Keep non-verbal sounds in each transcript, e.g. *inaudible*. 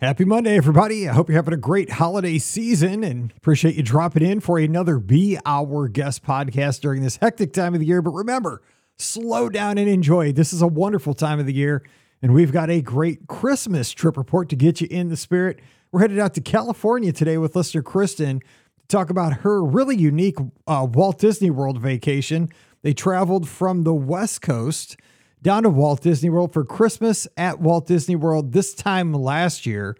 Happy Monday, everybody. I hope you're having a great holiday season and appreciate you dropping in for another Be Our Guest podcast during this hectic time of the year. But remember, slow down and enjoy. This is a wonderful time of the year, and we've got a great Christmas trip report to get you in the spirit. We're headed out to California today with listener Kristen to talk about her really unique uh, Walt Disney World vacation. They traveled from the West Coast down to Walt Disney World for Christmas at Walt Disney World this time last year.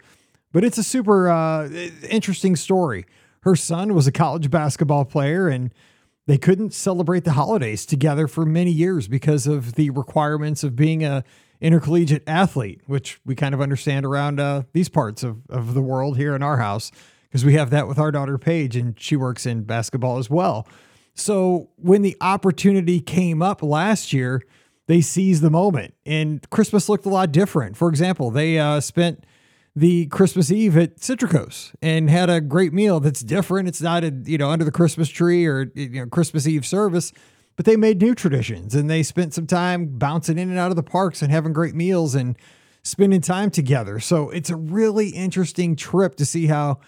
But it's a super uh, interesting story. Her son was a college basketball player, and they couldn't celebrate the holidays together for many years because of the requirements of being a intercollegiate athlete, which we kind of understand around uh, these parts of, of the world here in our house because we have that with our daughter Paige, and she works in basketball as well. So when the opportunity came up last year, they seized the moment. And Christmas looked a lot different. For example, they uh, spent the Christmas Eve at Citricos and had a great meal that's different. It's not a, you know under the Christmas tree or you know Christmas Eve service, but they made new traditions and they spent some time bouncing in and out of the parks and having great meals and spending time together. So it's a really interesting trip to see how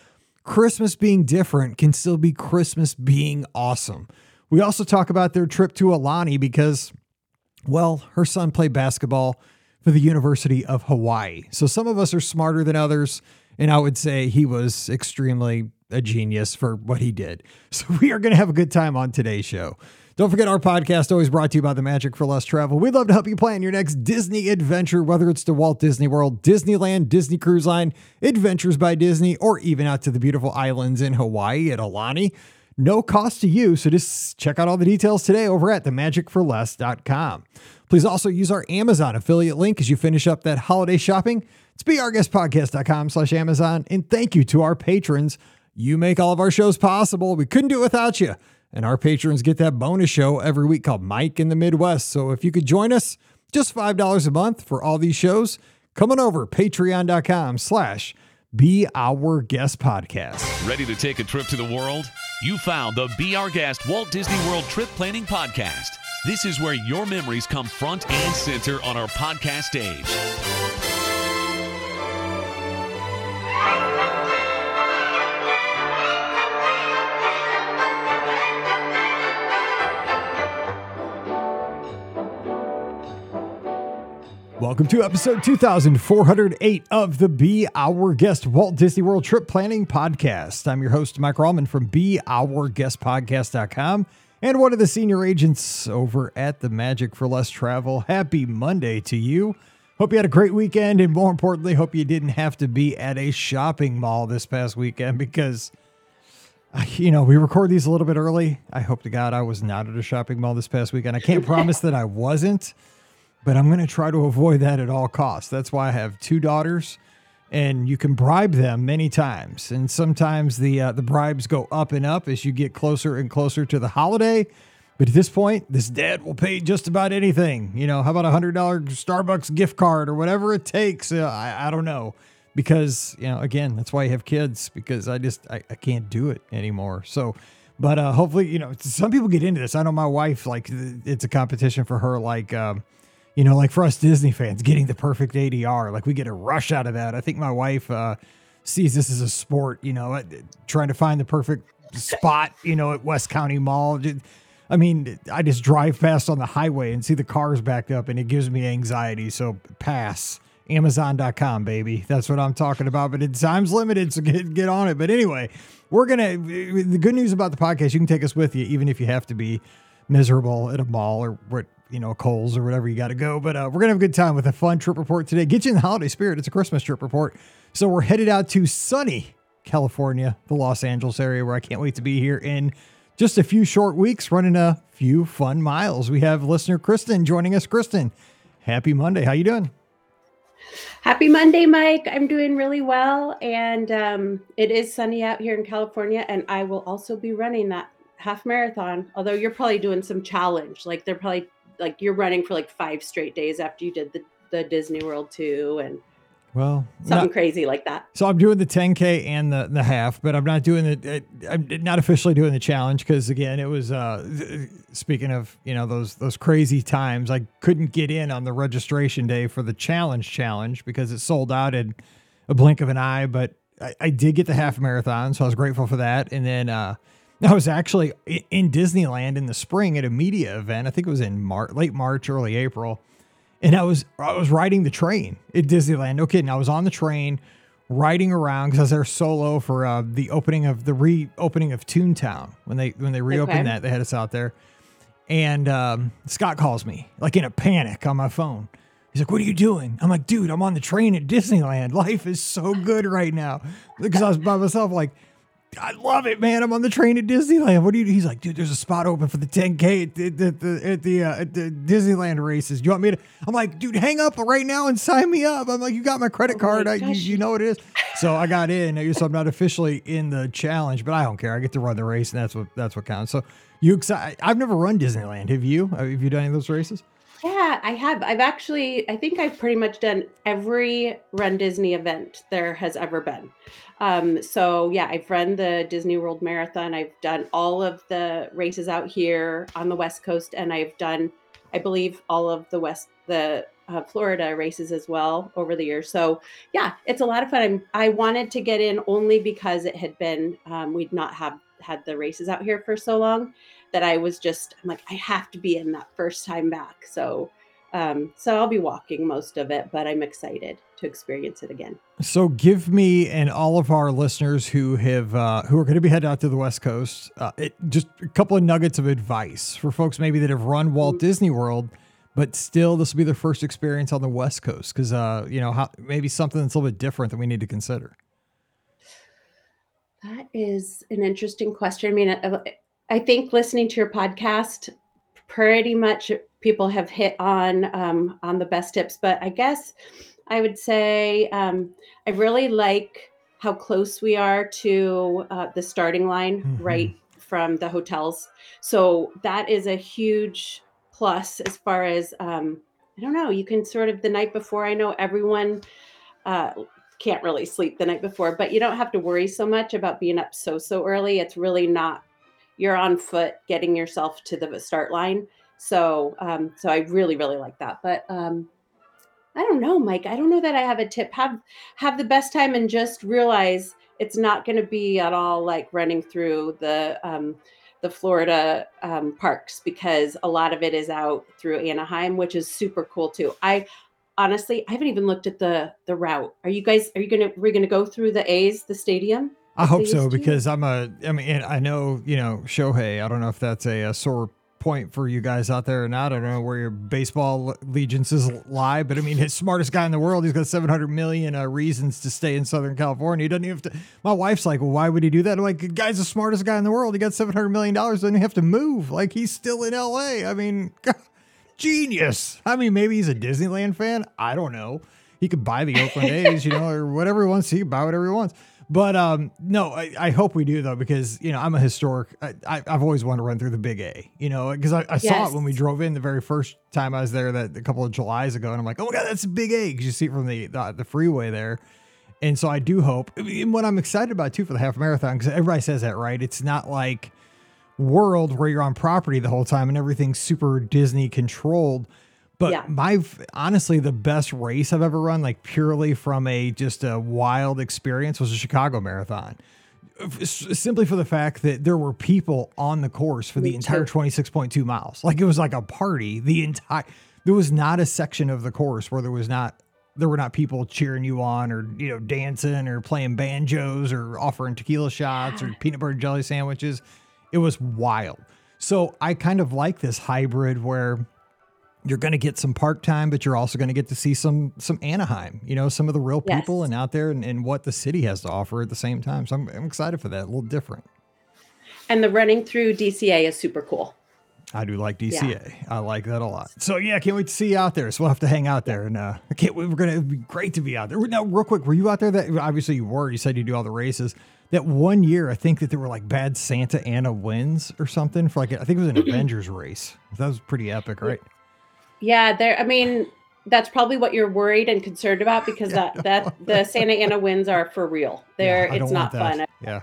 Christmas being different can still be Christmas being awesome. We also talk about their trip to Aulani because well, her son played basketball for the University of Hawaii. So some of us are smarter than others. And I would say he was extremely a genius for what he did. *laughs* So we are going to have a good time on today's show. Don't forget our podcast, always brought to you by the Magic for Less Travel. We'd love to help you plan your next Disney adventure, whether it's to Walt Disney World, Disneyland, Disney Cruise Line, Adventures by Disney, or even out to the beautiful islands in Hawaii at Aulani no cost to you. So just check out all the details today over at themagicforless.com. Please also use our Amazon affiliate link as you finish up that holiday shopping. It's beourguestpodcast.com slash Amazon. And thank you to our patrons. You make all of our shows possible. We couldn't do it without you. And our patrons get that bonus show every week called Mike in the Midwest. So if you could join us, just $5 a month for all these shows, come on over, patreon.com slash be Our Guest podcast. Ready to take a trip to the world? You found the Be Our Guest Walt Disney World Trip Planning Podcast. This is where your memories come front and center on our podcast stage. Welcome to episode 2408 of the Be Our Guest Walt Disney World Trip Planning Podcast. I'm your host, Mike Rallman from BeOurGuestPodcast.com and one of the senior agents over at the Magic for Less Travel. Happy Monday to you. Hope you had a great weekend, and more importantly, hope you didn't have to be at a shopping mall this past weekend because, you know, we record these a little bit early. I hope to God I was not at a shopping mall this past weekend. I can't *laughs* promise that I wasn't but I'm going to try to avoid that at all costs. That's why I have two daughters, and you can bribe them many times. And sometimes the uh, the bribes go up and up as you get closer and closer to the holiday. But at this point, this dad will pay just about anything. You know, how about a hundred dollar Starbucks gift card or whatever it takes? Uh, I, I don't know because you know again that's why I have kids because I just I, I can't do it anymore. So. But uh, hopefully, you know, some people get into this. I know my wife, like, it's a competition for her. Like, um, you know, like for us Disney fans, getting the perfect ADR, like we get a rush out of that. I think my wife uh, sees this as a sport, you know, trying to find the perfect spot, you know, at West County Mall. I mean, I just drive past on the highway and see the cars backed up and it gives me anxiety. So pass. Amazon.com, baby. That's what I'm talking about. But it's time's limited, so get, get on it. But anyway, we're to, the good news about the podcast, you can take us with you, even if you have to be miserable at a mall or what you know, Kohl's or whatever you got to go. But uh, we're going to have a good time with a fun trip report today. Get you in the holiday spirit. It's a Christmas trip report. So we're headed out to sunny California, the Los Angeles area, where I can't wait to be here in just a few short weeks, running a few fun miles. We have listener Kristen joining us. Kristen, happy Monday. How you doing? Happy Monday, Mike. I'm doing really well. And um, it is sunny out here in California. And I will also be running that half marathon, although you're probably doing some challenge. Like they're probably like you're running for like five straight days after you did the, the Disney World too and well, something not, crazy like that. So I'm doing the 10k and the the half, but I'm not doing the I'm not officially doing the challenge because again, it was uh speaking of you know those those crazy times, I couldn't get in on the registration day for the challenge challenge because it sold out in a blink of an eye, but I, I did get the half marathon, so I was grateful for that. And then uh, I was actually in Disneyland in the spring at a media event. I think it was in Mar- late March, early April, and I was I was riding the train at Disneyland. No kidding. I was on the train riding around because I was there solo for uh, the opening of the reopening of Toontown when they when they reopened Okay. that they had us out there. And um, Scott calls me like in a panic on my phone. He's like, "What are you doing?" I'm like, "Dude, I'm on the train at Disneyland. *laughs* Life is so good right now." Because I was by myself, like, I love it, man. I'm on the train at Disneyland. What do you? Do? He's like, dude, there's a spot open for the 10k at the, the, the, at the, uh, at the Disneyland races. You want me to? I'm like, dude, hang up right now and sign me up. I'm like, you got my credit Oh my card. I, you, you know what it is. So I got in. So I'm not officially in the challenge, but I don't care. I get to run the race, and that's what that's what counts. So you excited? I've never run Disneyland. Have you? Have you done any of those races? Yeah, I have. I've actually, I think I've pretty much done every Run Disney event there has ever been. Um, so yeah, I've run the Disney World Marathon. I've done all of the races out here on the West Coast, and I've done, I believe, all of the West, the uh, Florida races as well over the years. So yeah, it's a lot of fun. I'm, I wanted to get in only because it had been, um, we'd not have had the races out here for so long that I was just I'm like I have to be in that first time back. So um so I'll be walking most of it, but I'm excited to experience it again. So give me and all of our listeners who have uh, who are going to be heading out to the West Coast, uh, it, just a couple of nuggets of advice for folks maybe that have run Walt Disney World, but still this will be their first experience on the West Coast because uh, you know how maybe something that's a little bit different that we need to consider. That is an interesting question. I mean, I, think listening to your podcast, pretty much people have hit on um, on the best tips. But I guess I would say um, I really like how close we are to uh, the starting line, Mhm. right from the hotels. So that is a huge plus as far as um, I don't know. You can sort of the night before. I know everyone. Uh, can't really sleep the night before, but you don't have to worry so much about being up so so early. It's really not you're on foot getting yourself to the start line. So um so I really really like that. But um I don't know, Mike. I don't know that I have a tip. Have have the best time and just realize it's not going to be at all like running through the um the Florida um, parks because a lot of it is out through Anaheim, which is super cool too. I honestly, I haven't even looked at the the route. Are you guys? Are you gonna? We're gonna go through the A's, the stadium? I hope so because I'm a. I mean, I know you know Shohei. I don't know if that's a, a sore point for you guys out there or not. I don't know where your baseball allegiances lie, but I mean, his smartest guy in the world. He's got 700 million uh, reasons to stay in Southern California. He doesn't even have to. My wife's like, well, why would he do that? I'm like, the guy's the smartest guy in the world. He got 700 million dollars. Doesn't have to move. Like he's still in L.A. I mean. *laughs* Genius. I mean, maybe he's a Disneyland fan. I don't know. He could buy the Oakland A's, you know, or whatever he wants. He can buy whatever he wants. But um, no, I, I hope we do though, because you know I'm a historic. I, I've always wanted to run through the Big A, you know, because I, I saw it when we drove in the very first time I was there, that a couple of Julys ago, and I'm like, oh my god, that's a Big A, because you see it from the, the the freeway there. And so I do hope. And what I'm excited about too for the half marathon, because everybody says that, right? It's not like world where you're on property the whole time and everything's super Disney controlled. But Yeah. my honestly, the best race I've ever run, like purely from a just a wild experience, was a Chicago Marathon. S- Simply for the fact that there were people on the course for the Me entire 26.2 miles. Like it was like a party. The entire there was not a section of the course where there was not there were not people cheering you on or you know dancing or playing banjos or offering tequila shots or peanut butter jelly sandwiches. It was wild. So I kind of like this hybrid where you're going to get some park time, but you're also going to get to see some some Anaheim. You know, some of the real people Yes. and out there and, and what the city has to offer at the same time. So I'm, I'm excited for that. A little different. And the running through DCA is super cool. I do like DCA. I like that a lot. So yeah, can't wait to see you out there. So we'll have to hang out there, and uh, I can't wait. We're gonna it'd be great to be out there. Now, real quick, were you out there? That obviously you were. You said you do all the races. That one year, I think that there were like bad Santa Ana winds or something for like I think it was an *clears throat* Avengers race. That was pretty epic, right? Yeah, there. I mean, that's probably what you're worried and concerned about because that that the Santa Ana winds are for real. They're Yeah, it's not fun. Yeah.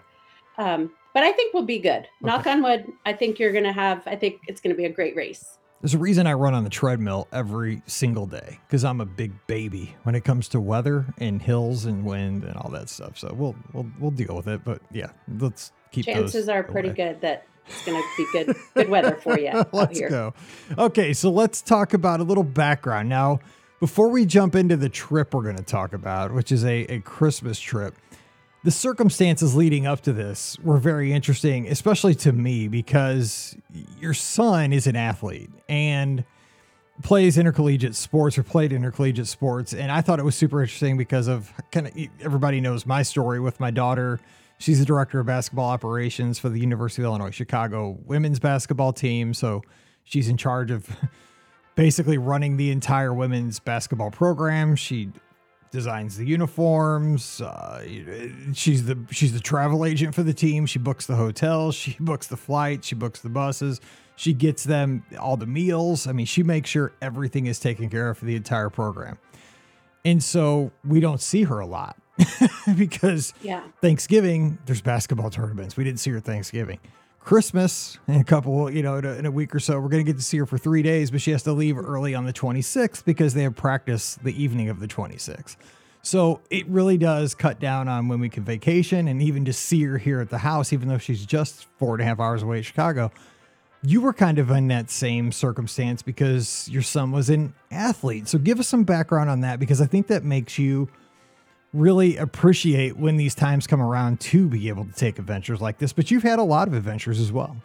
Um, but I think we'll be good. Knock on wood. I think you're gonna have. I think it's gonna be a great race. There's a reason I run on the treadmill every single day because I'm a big baby when it comes to weather and hills and wind and all that stuff. So we'll we'll we'll deal with it. But yeah, let's keep Chances are away. pretty good that it's going to be good good weather for you *laughs* let's here. go. Okay, so let's talk about a little background now. Before we jump into the trip we're going to talk about, which is a, a Christmas trip, the circumstances leading up to this were very interesting, especially to me, because your son is an athlete and plays intercollegiate sports or played intercollegiate sports. And I thought it was super interesting because of kind of everybody knows my story with my daughter. She's the director of basketball operations for the University of Illinois Chicago women's basketball team. So she's in charge of *laughs* basically running the entire women's basketball program. She designs the uniforms. Uh, she's the she's the travel agent for the team. She books the hotels. *laughs* She books the flights. She books the buses. She gets them all the meals. I mean, she makes sure everything is taken care of for the entire program. And so we don't see her a lot *laughs* because Yeah. Thanksgiving there's basketball tournaments. We didn't see her Thanksgiving. Christmas in a couple, you know, in a, in a week or so, we're going to get to see her for three days, but she has to leave early on the 26th because they have practice the evening of the 26th. So it really does cut down on when we can vacation and even to see her here at the house, even though she's just four and a half hours away in Chicago. You were kind of in that same circumstance because your son was an athlete. So give us some background on that because I think that makes you really appreciate when these times come around to be able to take adventures like this. But you've had a lot of adventures as well.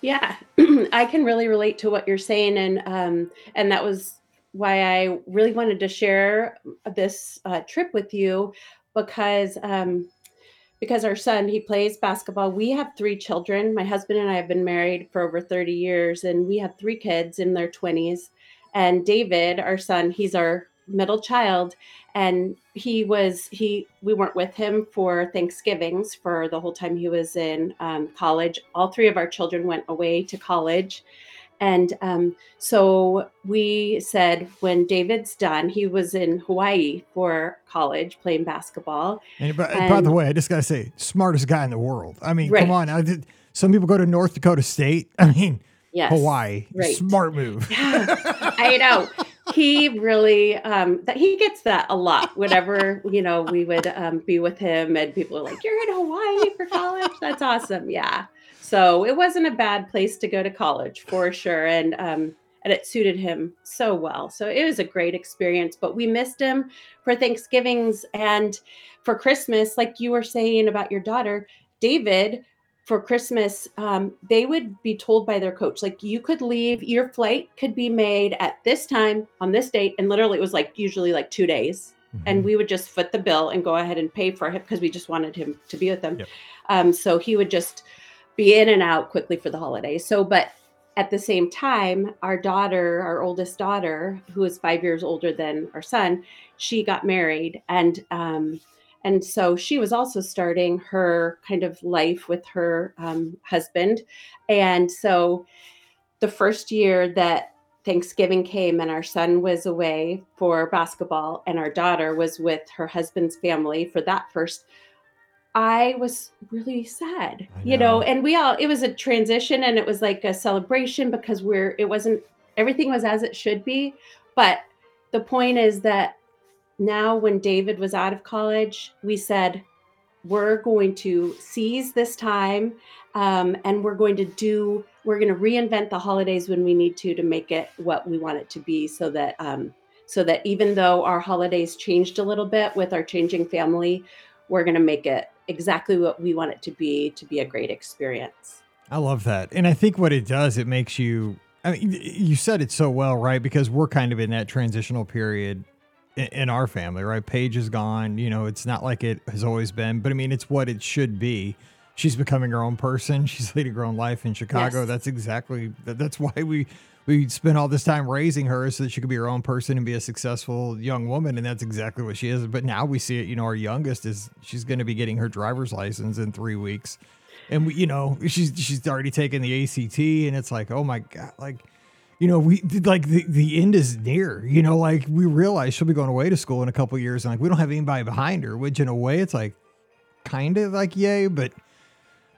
Yeah, *clears throat* I can really relate to what you're saying, and um, and that was why I really wanted to share this uh, trip with you because um, because our son he plays basketball. We have three children. My husband and I have been married for over 30 years, and we have three kids in their 20s. And David, our son, he's our middle child and he was he we weren't with him for thanksgivings for the whole time he was in um, college all three of our children went away to college and um, so we said when david's done he was in hawaii for college playing basketball And, by, by the way, I just got to say, smartest guy in the world. I mean, Right. come on. I did, some people go to North Dakota State. *laughs* I mean, yes Hawaii. right. Smart move. Yeah, I know. *laughs* He really um that he gets that a lot. Whenever, you know, we would um be with him and people are like, You're in Hawaii for college? That's awesome. Yeah. So it wasn't a bad place to go to college for sure. And um and it suited him so well. So it was a great experience. But we missed him for Thanksgivings and for Christmas, like you were saying about your daughter, David for Christmas, um, they would be told by their coach, like you could leave, your flight could be made at this time on this date. And literally, it was like usually like two days. And we would just foot the bill and go ahead and pay for it because we just wanted him to be with them. Yep. Um, so he would just be in and out quickly for the holidays. So, but at the same time, our daughter, our oldest daughter, who is five years older than our son, she got married. And um, and so she was also starting her kind of life with her um, husband. And so the first year that Thanksgiving came and our son was away for basketball and our daughter was with her husband's family for that first I was really sad, I you know, know. and we all it was a transition and it was like a celebration because we're it wasn't everything was as it should be, but the point is that now when David was out of college, we said we're going to seize this time um, and we're going to do we're going to reinvent the holidays when we need to to make it what we want it to be so that um, so that even though our holidays changed a little bit with our changing family we're going to make it exactly what we want it to be to be a great experience I love that. And I think what it does, it makes you, I mean, you said it so well, right? Because we're kind of in that transitional period in, our family, right? Paige is gone. You know, it's not like it has always been, but I mean, it's what it should be. She's becoming her own person. *laughs* She's leading her own life in Chicago. Yes. That's exactly, that's why we, we spent all this time raising her so that she could be her own person and be a successful young woman. And that's exactly what she is. But now we see it, you know, our youngest is, she's going to be getting her driver's license in three weeks and we, you know, she's she's already taken the ACT, and it's like, oh my god, like, you know, we did like the the end is near. You know, like we realize she'll be going away to school in a couple years, and like we don't have anybody behind her. Which in a way, it's like kind of like yay, but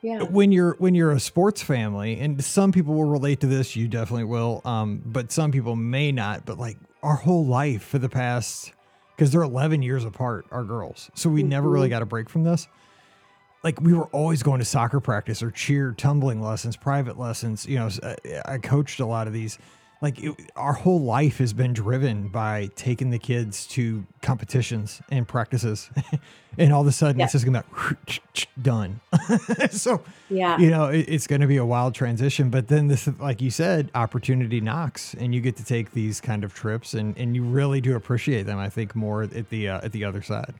Yeah. when you're when you're a sports family and some people will relate to this you definitely will um but some people may not but like our whole life for the past because they're 11 years apart our girls so we never really Mhm. got a break from this like we were always going to soccer practice or cheer tumbling lessons private lessons you know i coached a lot of these like it, our whole life has been driven by taking the kids to competitions and practices *laughs* and all of a sudden Yeah. it's just gonna be *laughs* done *laughs* so Yeah. you know it, it's going to be a wild transition but then this like you said opportunity knocks and you get to take these kind of trips and and you really do appreciate them i think more at the uh, at the other side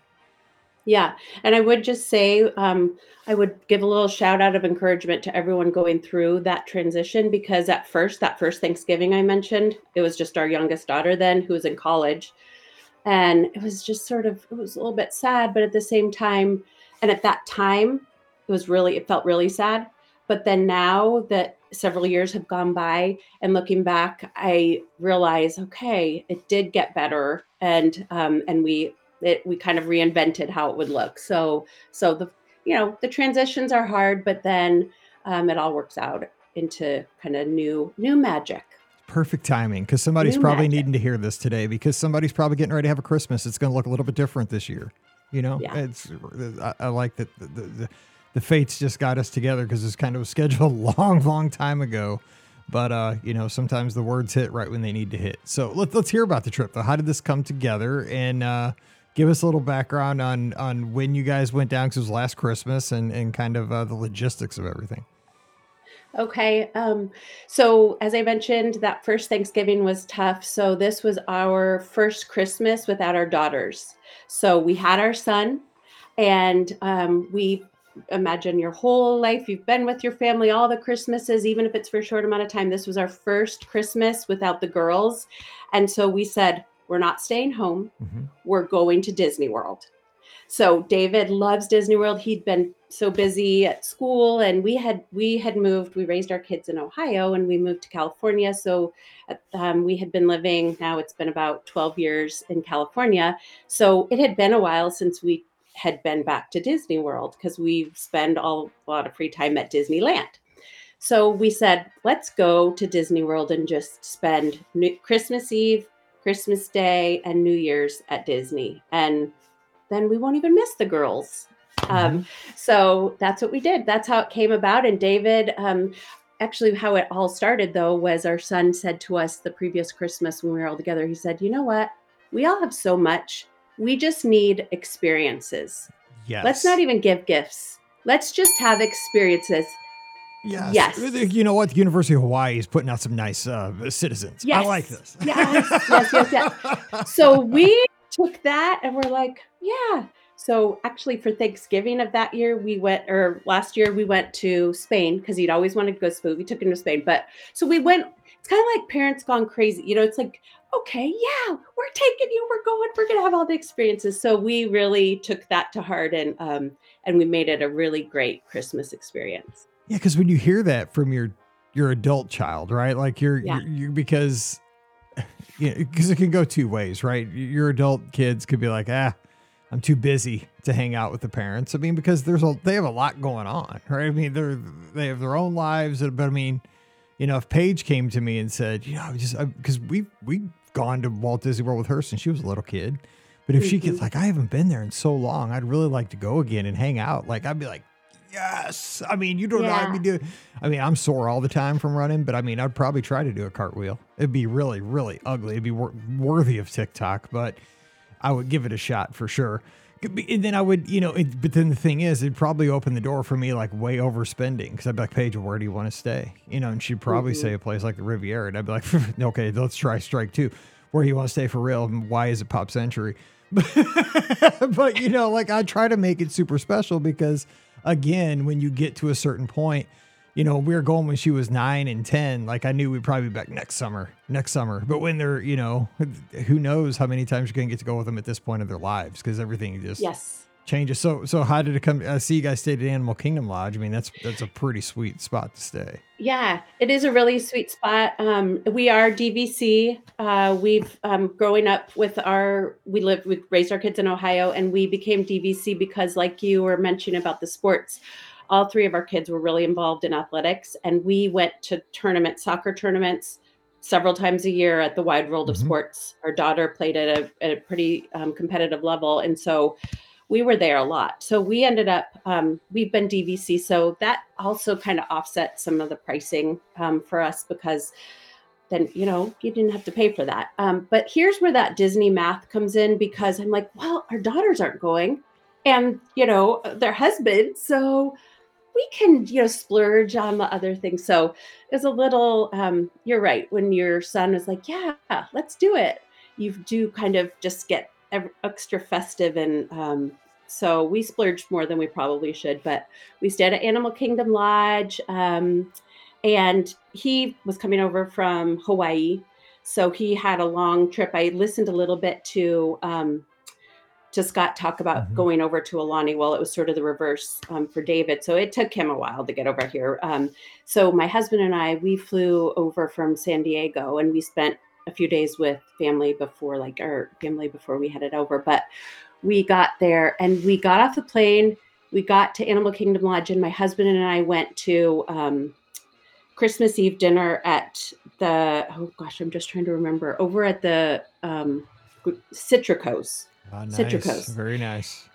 Yeah, and I would just say, um, I would give a little shout out of encouragement to everyone going through that transition because at first, that first Thanksgiving I mentioned, it was just our youngest daughter then who was in college. And it was just sort of, it was a little bit sad, but at the same time, and at that time, it was really, it felt really sad. But then now that several years have gone by and looking back, I realize, okay, it did get better. And, um, and we, it, we kind of reinvented how it would look. So, so the, you know, the transitions are hard, but then um, it all works out into kind of new, new magic. perfect timing because somebody's New probably magic. needing to hear this today because somebody's probably getting ready to have a christmas it's going to look a little bit different this year you know Yeah. it's I, I like that the, the, the, the fates just got us together because it's kind of scheduled a *laughs* long long time ago but uh you know sometimes the words hit right when they need to hit so let's let's hear about the trip though how did this come together and uh give us a little background on on when you guys went down because it was last christmas and and kind of uh, the logistics of everything Okay. Um, so as I mentioned, that first Thanksgiving was tough. So this was our first Christmas without our daughters. So we had our son, and um, we imagine your whole life you've been with your family all the Christmases, even if it's for a short amount of time. This was our first Christmas without the girls, and so we said we're not staying home. Mhm. We're going to Disney World. So David loves Disney World. He'd been so busy at school and we had we had moved we raised our kids in ohio and we moved to california so um, we had been living now it's been about 12 years in california so it had been a while since we had been back to disney world because we spend all a lot of free time at disneyland so we said let's go to disney world and just spend New- christmas eve christmas day and new year's at disney and then we won't even miss the girls um, so that's what we did. That's how it came about. And David, um, actually, how it all started though was our son said to us the previous Christmas when we were all together, he said, You know what? We all have so much. We just need experiences. yes Let's not even give gifts. Let's just have experiences. Yes. Yes. You know what? The University of Hawaii is putting out some nice uh, citizens. I like this. Yes, yes, yes, yes. So we took that and we're like, yeah. So actually, for Thanksgiving of that year, we went, or last year, we went to Spain because he'd always wanted to go to Spain. We took him to Spain. But so we went, it's kind of like parents gone crazy. You know, it's like, okay, yeah, we're taking you, we're going, we're going to have all the experiences. So we really took that to heart and, um, and we made it a really great Christmas experience. Yeah, because when you hear that from your your adult child, right? Like you're, Yeah. you're, you because *laughs* you because it can go two ways, right? Your adult kids could be like, ah, I'm too busy to hang out with the parents. I mean, because there's a they have a lot going on, right? I mean, they're they have their own lives, but I mean, you know, if Paige came to me and said, you know, I just because we we've gone to Walt Disney World with her since she was a little kid, but if she gets like, I haven't been there in so long, I'd really like to go again and hang out. Like, I'd be like, yes. I mean, you don't know I'd be doing. I mean, I'm sore all the time from running, but I mean, I'd probably try to do a cartwheel. It'd be really, really ugly. It'd be wor- worthy of TikTok, but I would give it a shot for sure. And then I would, you know, it, but then the thing is, it'd probably open the door for me like way overspending because I'd be like, Paige, where do you want to stay? You know, and she'd probably Mhm. say a place like the Riviera. And I'd be like, *laughs* okay, let's try strike two. Where do you want to stay for real? And why is it Pop Century? *laughs* but, you know, like I try to make it super special because, again, when you get to a certain point, you know, we were going when she was nine and 10. Like I knew we'd probably be back next summer, next summer. But when they're, you know, who knows how many times you're going to get to go with them at this point of their lives because everything just Yes. Changes. So, so how did it come? I see you guys stayed at Animal Kingdom Lodge. I mean, that's, that's a pretty sweet spot to stay. Yeah, it is a really sweet spot. Um, we are DVC. Uh, we've um, growing up with our we lived we raised our kids in Ohio, and we became DVC because, like you were mentioning about the sports, all three of our kids were really involved in athletics, and we went to tournament soccer tournaments, several times a year at the wide world of Mhm. sports. Our daughter played at a, at a pretty um, competitive level, and so we were there a lot. So we ended up um, we've been DVC, so that also kind of offset some of the pricing um, for us because then you know you didn't have to pay for that. Um, but here's where that Disney math comes in because I'm like, well, our daughters aren't going, and you know their husbands, so we can you know splurge on the other things. So it's a little. Um, you're right when your son is like, yeah, let's do it. You do kind of just get extra festive and. Um, so we splurged more than we probably should, but we stayed at Animal Kingdom Lodge. Um, and he was coming over from Hawaii, so he had a long trip. I listened a little bit to um, to Scott talk about Mhm. going over to Aulani. Well, it was sort of the reverse um, for David, so it took him a while to get over here. Um, so my husband and I we flew over from San Diego, and we spent a few days with family before, like our family before we headed over. But we got there, and we got off the plane. We got to Animal Kingdom Lodge, and my husband and I went to um, Christmas Eve dinner at the oh gosh, I'm just trying to remember over at the um, Citricos. Ah, nice. Citricos. Very nice.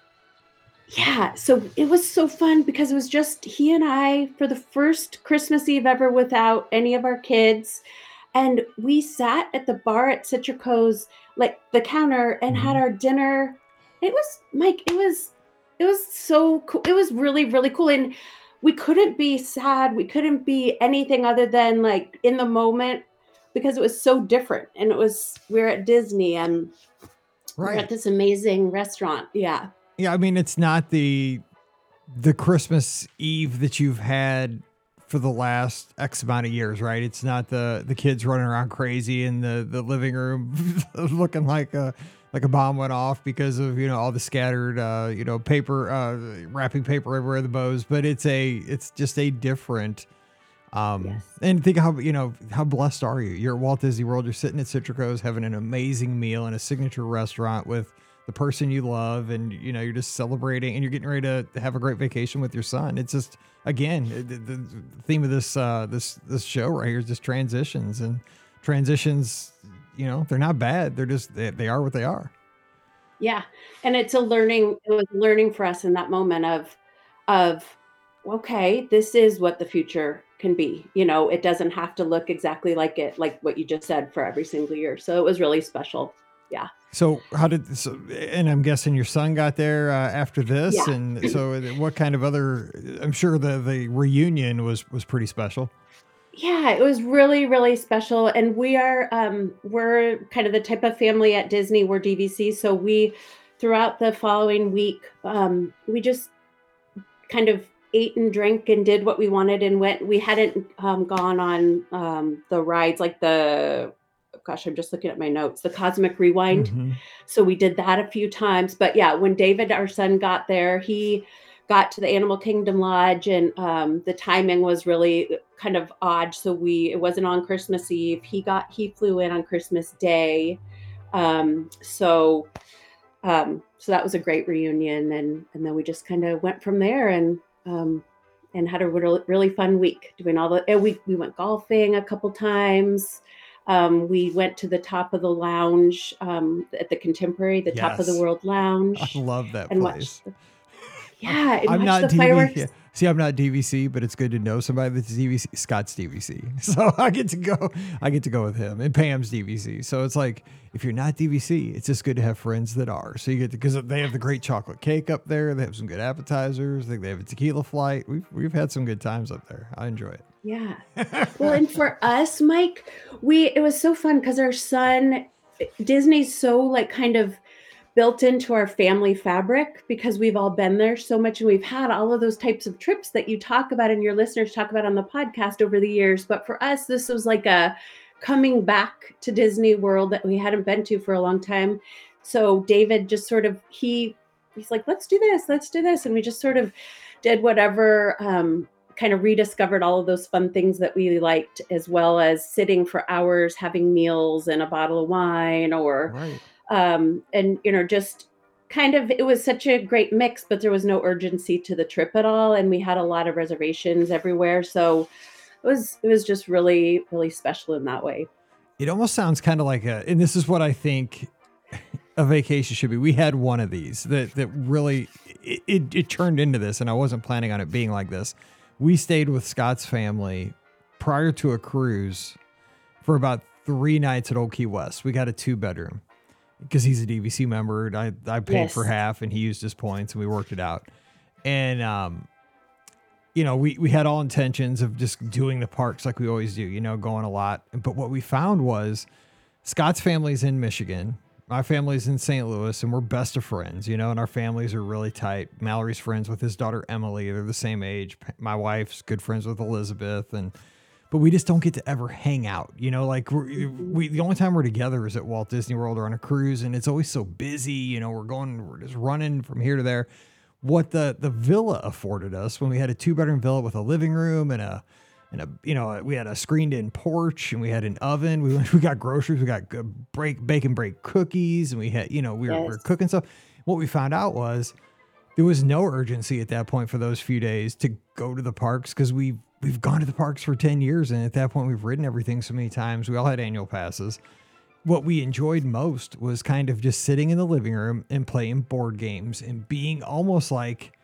Yeah, so it was so fun because it was just he and I for the first Christmas Eve ever without any of our kids. And we sat at the bar at Citricos, like the counter, and had Mhm. our dinner. It was Mike, it was it was so cool. It was really, really cool. And we couldn't be sad. We couldn't be anything other than like in the moment because it was so different. And it was we are at Disney and we're at this amazing restaurant. Yeah. Yeah, I mean it's not the the Christmas Eve that you've had for the last X amount of years, right? It's not the the kids running around crazy in the the living room *laughs* looking like a like a bomb went off because of you know all the scattered uh you know paper uh wrapping paper everywhere the bows but it's a it's just a different um Yes. and think how you know how blessed are you you're at Walt Disney World you're sitting at Citricos having an amazing meal in a signature restaurant with the person you love and you know you're just celebrating and you're getting ready to have a great vacation with your son it's just again the, the the theme of this uh this this show right here is just transitions and transitions you know they're not bad they're just they, they are what they are Yeah. And it's a learning, it was learning for us in that moment of of okay, this is what the future can be. You know, it doesn't have to look exactly like it, like what you just said for every single year. So it was really special. So how did so and i'm guessing your son got there uh, after this Yeah. and so what kind of other i'm sure the the reunion was was pretty special Yeah, it was really, really special. And we are um we're kind of the type of family at Disney, we're DVC. So we throughout the following week, um, we just kind of ate and drank and did what we wanted and went. We hadn't um, gone on um, the rides like the gosh, I'm just looking at my notes, the Cosmic Rewind. Mhm. So we did that a few times. But yeah, when David, our son, got there, he got to the Animal Kingdom Lodge, and um, the timing was really kind of odd. So we it wasn't on Christmas Eve. He got he flew in on Christmas Day. Um, so um, so that was a great reunion, and and then we just kind of went from there and um, and had a really, really fun week doing all the. And we we went golfing a couple times. Um, we went to the top of the lounge um, at the Contemporary, the top of the World Lounge, i love that and place watched. The, yeah, and I'm not the DVC. fireworks. yeah. See, I'm not DVC, but it's good to know somebody that's DVC. Scott's DVC, *laughs* so I get to go. I get to go with him, and Pam's DVC. So it's like if you're not DVC, it's just good to have friends that are. So you get because they have the great chocolate cake up there. They have some good appetizers. They they have a tequila flight. We've we've had some good times up there. I enjoy it. Yeah. *laughs* Well, and for us, Mike, we it was so fun because our son Disney's so like kind of built into our family fabric because we've all been there so much and we've had all of those types of trips that you talk about and your listeners talk about on the podcast over the years. But for us, this was like a coming back to Disney World that we hadn't been to for a long time. So David just sort of he he's like, let's do this, let's do this. And we just sort of did whatever um kind of rediscovered all of those fun things that we liked, as well as sitting for hours having meals and a bottle of wine, or Right. um, and you know just kind of it was such a great mix, but there was no urgency to the trip at all, and we had a lot of reservations everywhere, so it was it was just really really special in that way. It almost sounds kind of like a, and this is what I think a vacation should be. We had one of these that that really it, it, it turned into this, and I wasn't planning on it being like this. We stayed with Scott's family prior to a cruise for about three nights at Old Key West. We got a two bedroom because he's a DVC member. I I paid yes. for half, and he used his points, and we worked it out. And um, you know, we we had all intentions of just doing the parks like we always do. You know, going a lot. But what we found was Scott's family's in Michigan. My family's in St. Louis, and we're best of friends. You know, and our families are really tight. Mallory's friends with his daughter Emily. They're the same age. My wife's good friends with Elizabeth, and but we just don't get to ever hang out. You know, like we the only time we're together is at Walt Disney World or on a cruise, and it's always so busy. You know, we're going, we're just running from here to there. What the the villa afforded us when we had a two bedroom villa with a living room and a and a you know we had a screened in porch and we had an oven. We went, *laughs* we got groceries. We got break bacon break cookies and we had you know we were, yes. we were cooking stuff. What we found out was there was no urgency at that point for those few days to go to the parks because we we've gone to the parks for 10 years and at that point we've ridden everything so many times we all had annual passes what we enjoyed most was kind of just sitting in the living room and playing board games and being almost like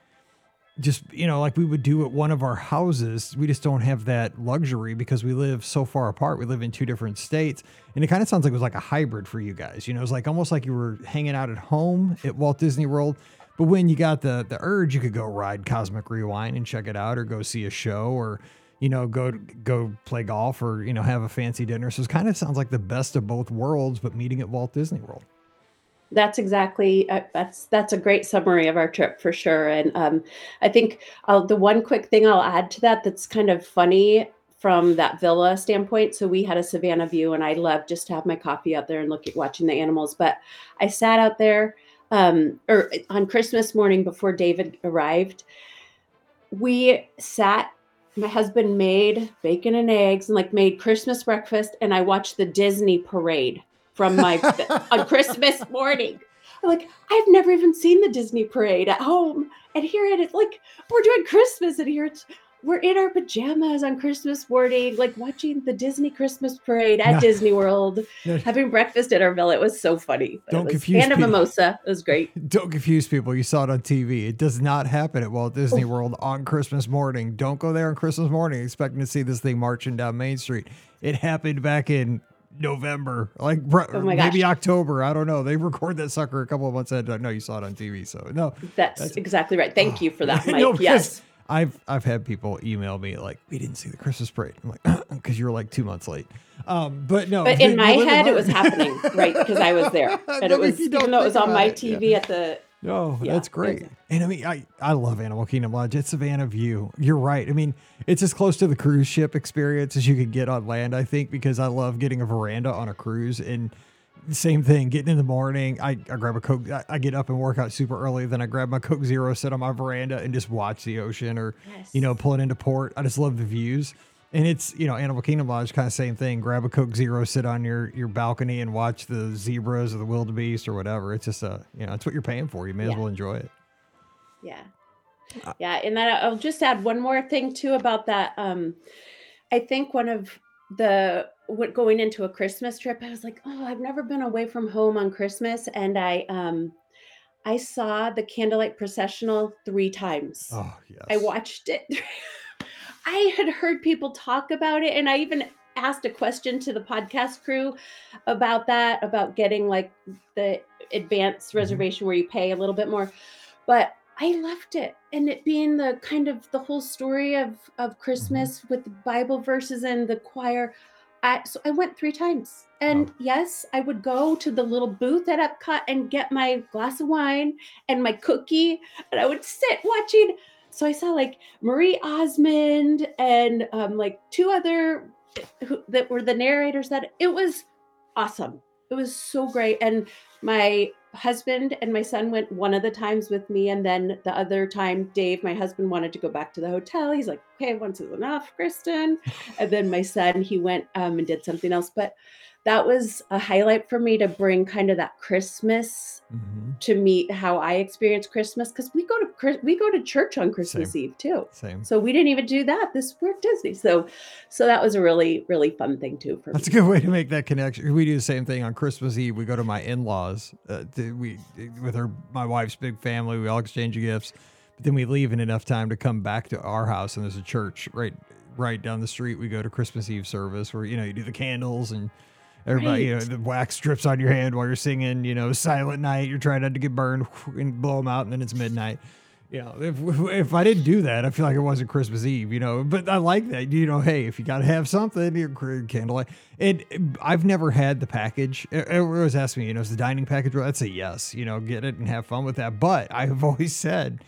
just you know like we would do at one of our houses we just don't have that luxury because we live so far apart we live in two different states and it kind of sounds like it was like a hybrid for you guys you know it's like almost like you were hanging out at home at walt disney world but when you got the the urge, you could go ride Cosmic Rewind and check it out, or go see a show, or you know go go play golf, or you know have a fancy dinner. So it kind of sounds like the best of both worlds, but meeting at Walt Disney World. That's exactly uh, that's that's a great summary of our trip for sure. And um, I think I'll, the one quick thing I'll add to that that's kind of funny from that villa standpoint. So we had a Savannah view, and I love just to have my coffee out there and look at watching the animals. But I sat out there um, or on Christmas morning before David arrived, we sat. My husband made bacon and eggs and like made Christmas breakfast, and I watched the Disney parade from my on Christmas *laughs* morning. I'm like, I've never even seen the Disney parade at home, and here it is. Like we're doing Christmas, and here it's we're in our pajamas on Christmas morning, like watching the Disney Christmas parade at no. Disney World, no. having breakfast at our villa. It was so funny. Don't was, confuse and a mimosa. It was great. *laughs* Don't confuse people. You saw it on TV. It does not happen at Walt Disney oh. World on Christmas morning. Don't go there on Christmas morning expecting to see this thing marching down Main Street. It happened back in November, like oh maybe October. I don't know. They record that sucker a couple of months ahead. No, you saw it on TV, so no. That's, that's exactly right. Thank oh, you for that, *laughs* Mike. no, yes. I've I've had people email me like, "We didn't see the Christmas parade." I'm like, *clears throat* "Because you were like two months late." Um, but no. But in my head, it was happening right because I was there, *laughs* and it was even though it was on my it, TV yeah. at the. No, yeah, that's great. And I mean, I, I love Animal Kingdom Lodge. It's Savannah View. You're right. I mean, it's as close to the cruise ship experience as you could get on land, I think, because I love getting a veranda on a cruise. And same thing. Getting in the morning, I, I grab a Coke. I, I, get up and work out super early. Then I grab my Coke Zero, sit on my veranda, and just watch the ocean or, yes. you know, pull it into port. I just love the views. And it's, you know, Animal Kingdom Lodge, kind of same thing. Grab a Coke Zero, sit on your, your balcony and watch the zebras or the wildebeest or whatever. It's just a, you know, it's what you're paying for. You may yeah. as well enjoy it. Yeah. Uh, yeah. And then I'll just add one more thing too about that. Um, I think one of the what going into a Christmas trip, I was like, oh, I've never been away from home on Christmas, and I um, I saw the candlelight processional three times. Oh yes, I watched it. *laughs* I had heard people talk about it, and I even asked a question to the podcast crew about that, about getting like the advanced mm-hmm. reservation where you pay a little bit more. But I loved it, and it being the kind of the whole story of of. Christmas mm-hmm. with the Bible verses and the choir. I, so I went three times. And wow. yes, I would go to the little booth at Epcot and get my glass of wine and my cookie, and I would sit watching. So I saw like Marie Osmond and um, like two other who, that were the narrators. That it was awesome. It was so great. And my husband and my son went one of the times with me and then the other time dave my husband wanted to go back to the hotel he's like okay once is enough kristen and then my son he went um, and did something else but that was a highlight for me to bring kind of that Christmas hmm to meet how I experience Christmas because we go to we go to church on Christmas Same. Eve too. Same. So we didn't even do that. This we're Disney. So so that was a really really fun thing too for That's a good way to make that connection. We do the same thing on Christmas Eve. We go to my in-laws. Uh, we with her, my wife's big family. We all exchange gifts, but then we leave in enough time to come back to our house, and there's a church right right down the street. We go to Christmas Eve service where you know you do the candles and everybody, you know, the wax drips on your hand while you're singing. You know, Silent Night. You're trying not to get burned *laughs* and blow them out, and then it's midnight. You know, if if I didn't do that, I feel like it wasn't Christmas Eve. You know, but I like that. You know, hey, if you got to have something, your candlelight. And uh, I've never had the package. Everyone always asks me, you know, is the dining package? Well, I'd say yes. You know, get it and have fun with that. But I've *laughs* always said.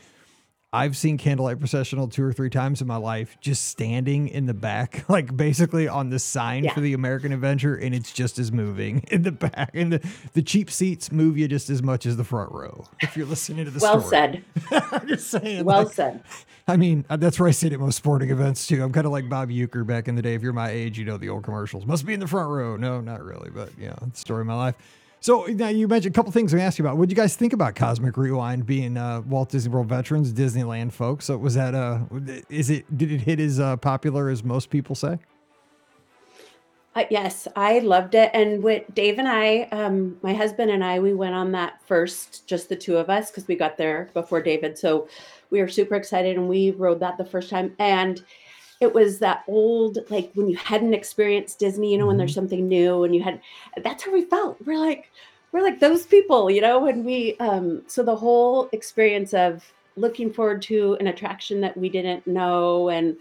I've seen candlelight processional two or three times in my life, just standing in the back, *laughs* like basically on the sign Yeah. for the American Adventure, and it's just as moving *laughs* in the back. And the, the cheap seats move you just as much as the front row. If you're listening to the Well story. said. *laughs* I'm just saying. Well like, said. I mean, uh, that's where I sit at most sporting events too. I'm kind of like Bob Uecker back in the day. If you're my age, you know the old commercials. Must be in the front row. No, not really, but yeah, it's the story of my life. So now you mentioned a couple things I asked you about. What did you guys think about Cosmic Rewind being uh, Walt Disney World veterans, Disneyland folks? So was that uh, is it did it hit as uh, popular as most people say? Uh, yes, I loved it. And with Dave and I, um, my husband and I, we went on that first, just the two of us, because we got there before David. So we were super excited and we rode that the first time. And it was that old, like when you hadn't experienced Disney, you know, when there's something new and you had, that's how we felt. We're like, we're like those people, you know, and we, um, so the whole experience of looking forward to an attraction that we didn't know and,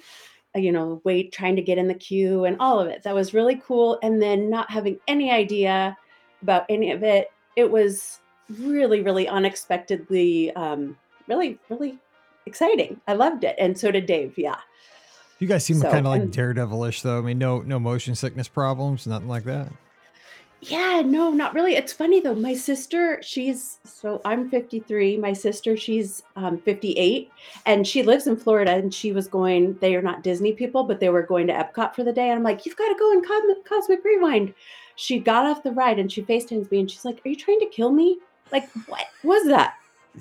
uh, you know, wait, trying to get in the queue and all of it. That was really cool. And then not having any idea about any of it, it was really, really unexpectedly, um, really, really exciting. I loved it. And so did Dave. Yeah. You guys seem So, kind of like and- daredevilish, though. I mean, no no motion sickness problems, nothing like that. Yeah, no, not really. It's funny though. My sister, she's so I'm 53. My sister, she's um, 58, and she lives in Florida. And she was going. They are not Disney people, but they were going to Epcot for the day. And I'm like, you've got to go in Cosmic, Cosmic Rewind. She got off the ride and she FaceTimes me, and she's like, "Are you trying to kill me? Like, what was that?"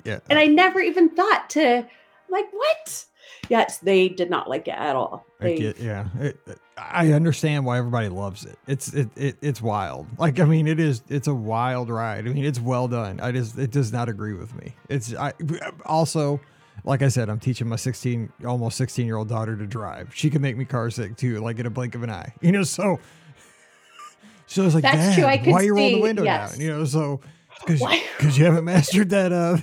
Yeah. And I never even thought to, like, what? Yes, they did not like it at all. I get, yeah. It, I understand why everybody loves it. It's it, it it's wild. Like I mean, it is. It's a wild ride. I mean, it's well done. I just it does not agree with me. It's I also. Like I said, I'm teaching my 16, almost 16 year old daughter to drive. She can make me car sick too, like in a blink of an eye. *laughs* You know, so so I was like, That's true, I could why you roll the window yes. down? You know, so because you haven't mastered that uh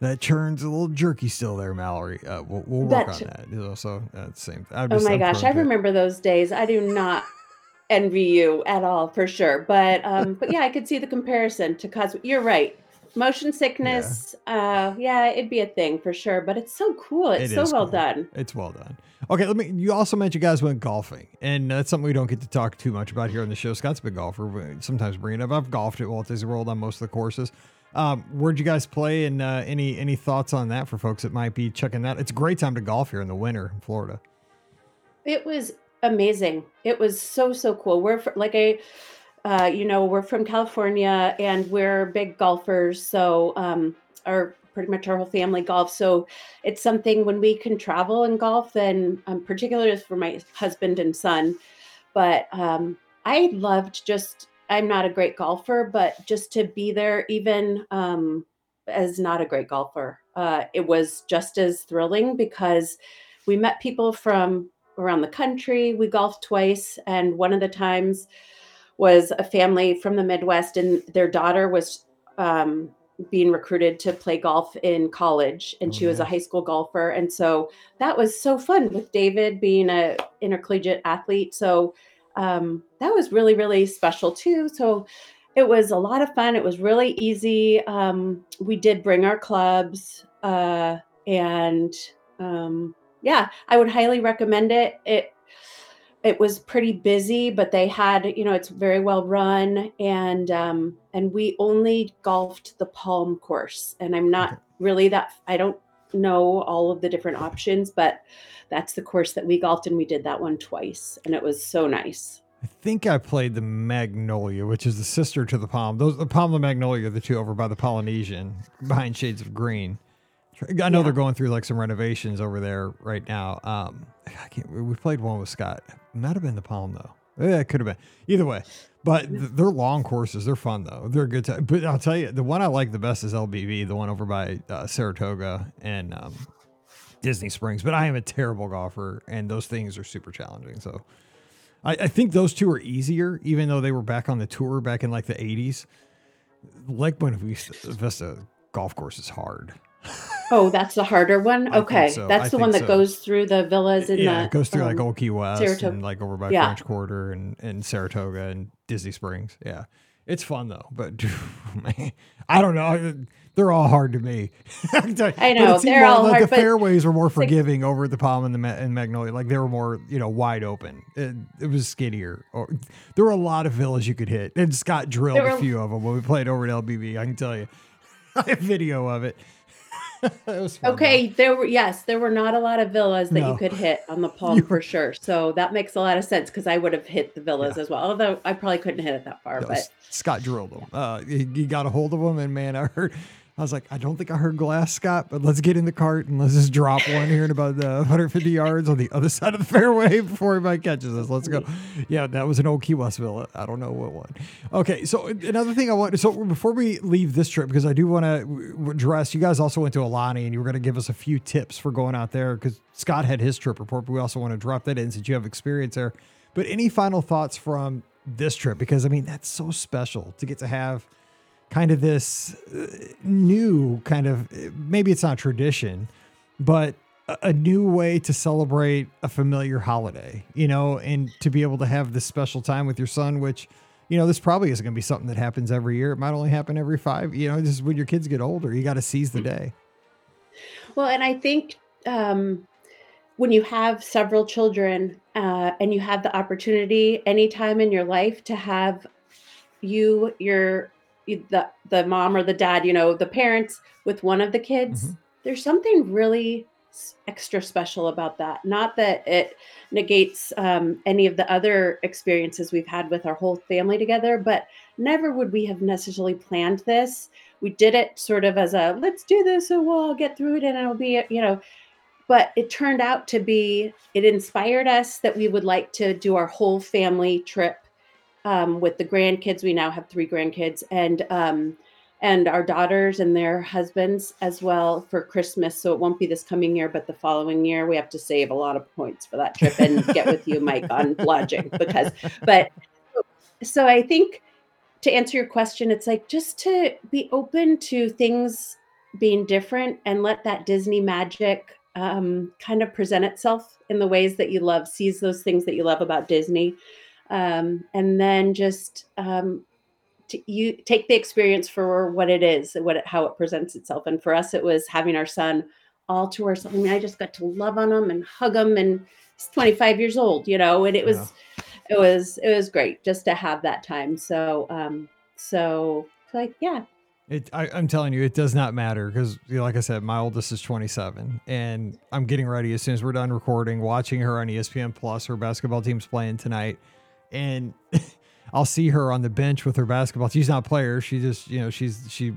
that churn's a little jerky still there, Mallory. Uh, we'll, we'll work That- on that. You know, so that's same. Oh my gosh, I remember those days. I do not *laughs* envy you at all for sure. But um but yeah, I could see the comparison to Cosmic. You're right. Motion sickness, uh yeah, it'd be a thing for sure, but it's so cool. It's It so well cool. done. It's well done. Okay, let me. You also mentioned you guys went golfing, and that's something we don't get to talk too much about here on the show. Scott's a big golfer. but Sometimes bring it up. I've golfed at Walt Disney World on most of the courses. Um, where'd you guys play, and uh, any any thoughts on that for folks that might be checking that? It's a great time to golf here in the winter in Florida. It was amazing. It was so so cool. We're like a uh, you know, we're from California and we're big golfers. So, um, our pretty much our whole family golf. So, it's something when we can travel and golf, then um, particularly for my husband and son. But um, I loved just, I'm not a great golfer, but just to be there, even um, as not a great golfer, uh, it was just as thrilling because we met people from around the country. We golfed twice, and one of the times was a family from the Midwest, and their daughter was um, being recruited to play golf in college, and Oh, she was a high school golfer, and so that was so fun with David being a intercollegiate athlete. So um, that was really really special too. So it was a lot of fun. It was really easy. Um, we did bring our clubs, uh, and um, yeah, I would highly recommend it. It it was pretty busy, but they had, you know, it's very well run, and um, and we only golfed the Palm course, and I'm not really that. I don't know all of the different options, but that's the course that we golfed, and we did that one twice, and it was so nice. I think I played the Magnolia, which is the sister to the Palm. Those the Palm and the Magnolia are the two over by the Polynesian behind Shades of Green. I know Yeah. they're going through like some renovations over there right now. Um, I can't. We played one with Scott. It might have been the Palm though. Yeah, it could have been. Either way, but th- they're long courses. They're fun though. They're a good time. But I'll tell you, the one I like the best is LBV, the one over by uh, Saratoga and um, Disney Springs. But I am a terrible golfer, and those things are super challenging. So I, I think those two are easier, even though they were back on the tour back in like the 80s. Lake Buena Vista, Vista golf course is hard. *laughs* Oh, that's the harder one. I think Okay, so. that's I the one think that so. goes through the villas in yeah, the. it goes through like um, Old Key West Saratoga. and like over by Yeah. French Quarter and, and Saratoga and Disney Springs. Yeah. It's fun though, but *laughs* man, I don't know. They're all hard to me. *laughs* I can tell you. I But know, seemed they're all like hard, The but fairways were more like- forgiving over at the Palm and the Ma- and Magnolia. Like they were more, you know, wide open. It, it was skinnier. Or there were a lot of villas you could hit, and Scott drilled There a were- few of them when we played over at LBB. I can tell you, *laughs* I have video of it. *laughs* Okay, there were yes, there were not a lot of villas that No. you could hit on the *laughs* palm for sure. So that makes a lot of sense because I would have hit the villas as well. Although I probably couldn't hit it that far, No, but Scott drilled them. Uh, he, he got a hold of them, and man, I heard. I was like, I don't think I heard glass, Scott, but let's get in the cart and let's just drop one here in about uh, 150 yards on the other side of the fairway *laughs* before anybody catches us. Let's go. Yeah, that was an old Key West villa. I don't know what one. Okay, so another thing I want. So before we leave this trip, because I do want to address, you guys also went to Aulani, and you were going to give us a few tips for going out there because Scott had his trip report, but we also want to drop that in since you have experience there. But any final thoughts from this trip? Because I mean, that's so special to get to have kind of this uh, new kind of maybe it's not tradition, but a, new way to celebrate a familiar holiday, you know, and to be able to have this special time with your son, which, you know, this probably isn't going to be something that happens every year. It might only happen every five, you know, just when your kids get older, you got to seize the day. well, and I think um, when you have several children uh, and you have the opportunity anytime in your life to have you, your you- the the mom or the dad, you know, the parents with one of the kids, Mhm. there's something really extra special about that. Not that it negates um, any of the other experiences we've had with our whole family together, but never would we have necessarily planned this. We did it sort of as a let's do this, so we'll all get through it, and it'll be, you know. But it turned out to be, it inspired us that we would like to do our whole family trip um, with the grandkids. We now have three grandkids, and um, and our daughters and their husbands as well for Christmas. So it won't be this coming year, but the following year we have to save a lot of points for that trip and get with you, Mike, on *laughs* lodging because. But so I think to answer your question, it's like just to be open to things being different and let that Disney magic um, kind of present itself in the ways that you love, seize those things that you love about Disney. Um, and then just um, to, you take the experience for what it is, what it, how it presents itself. And for us, it was having our son all to ourselves. I mean, I just got to love on him and hug him, and he's 25 years old, you know, and it was, Yeah. it was, it was great just to have that time. So, um, so like, yeah, It, I, I'm telling you, it does not matter because, you know, like I said, my oldest is 27, and I'm getting ready as soon as we're done recording, watching her on ESPN Plus. Her basketball team's playing tonight, and *laughs* I'll see her on the bench with her basketball. She's not a player; she just, you know, she's she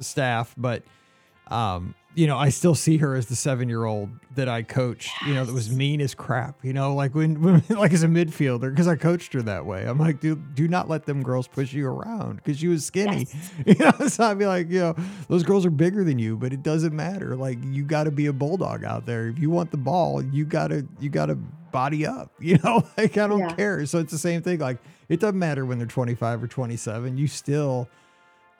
staff, but um, you know, I still see her as the seven year old that I coached, you know, that was mean as crap, you know, like when, when *laughs* like as a midfielder, because I coached her that way. I'm like, dude, do not let them girls push you around because she was skinny. Yes. *laughs* You know, so I'd be like, you know, those girls are bigger than you, but it doesn't matter. Like you got to be a bulldog out there. If you want the ball, you gotta you gotta body up. *laughs* You know, like I don't Yeah. care. So it's the same thing. Like it doesn't matter when they're 25 or 27. You still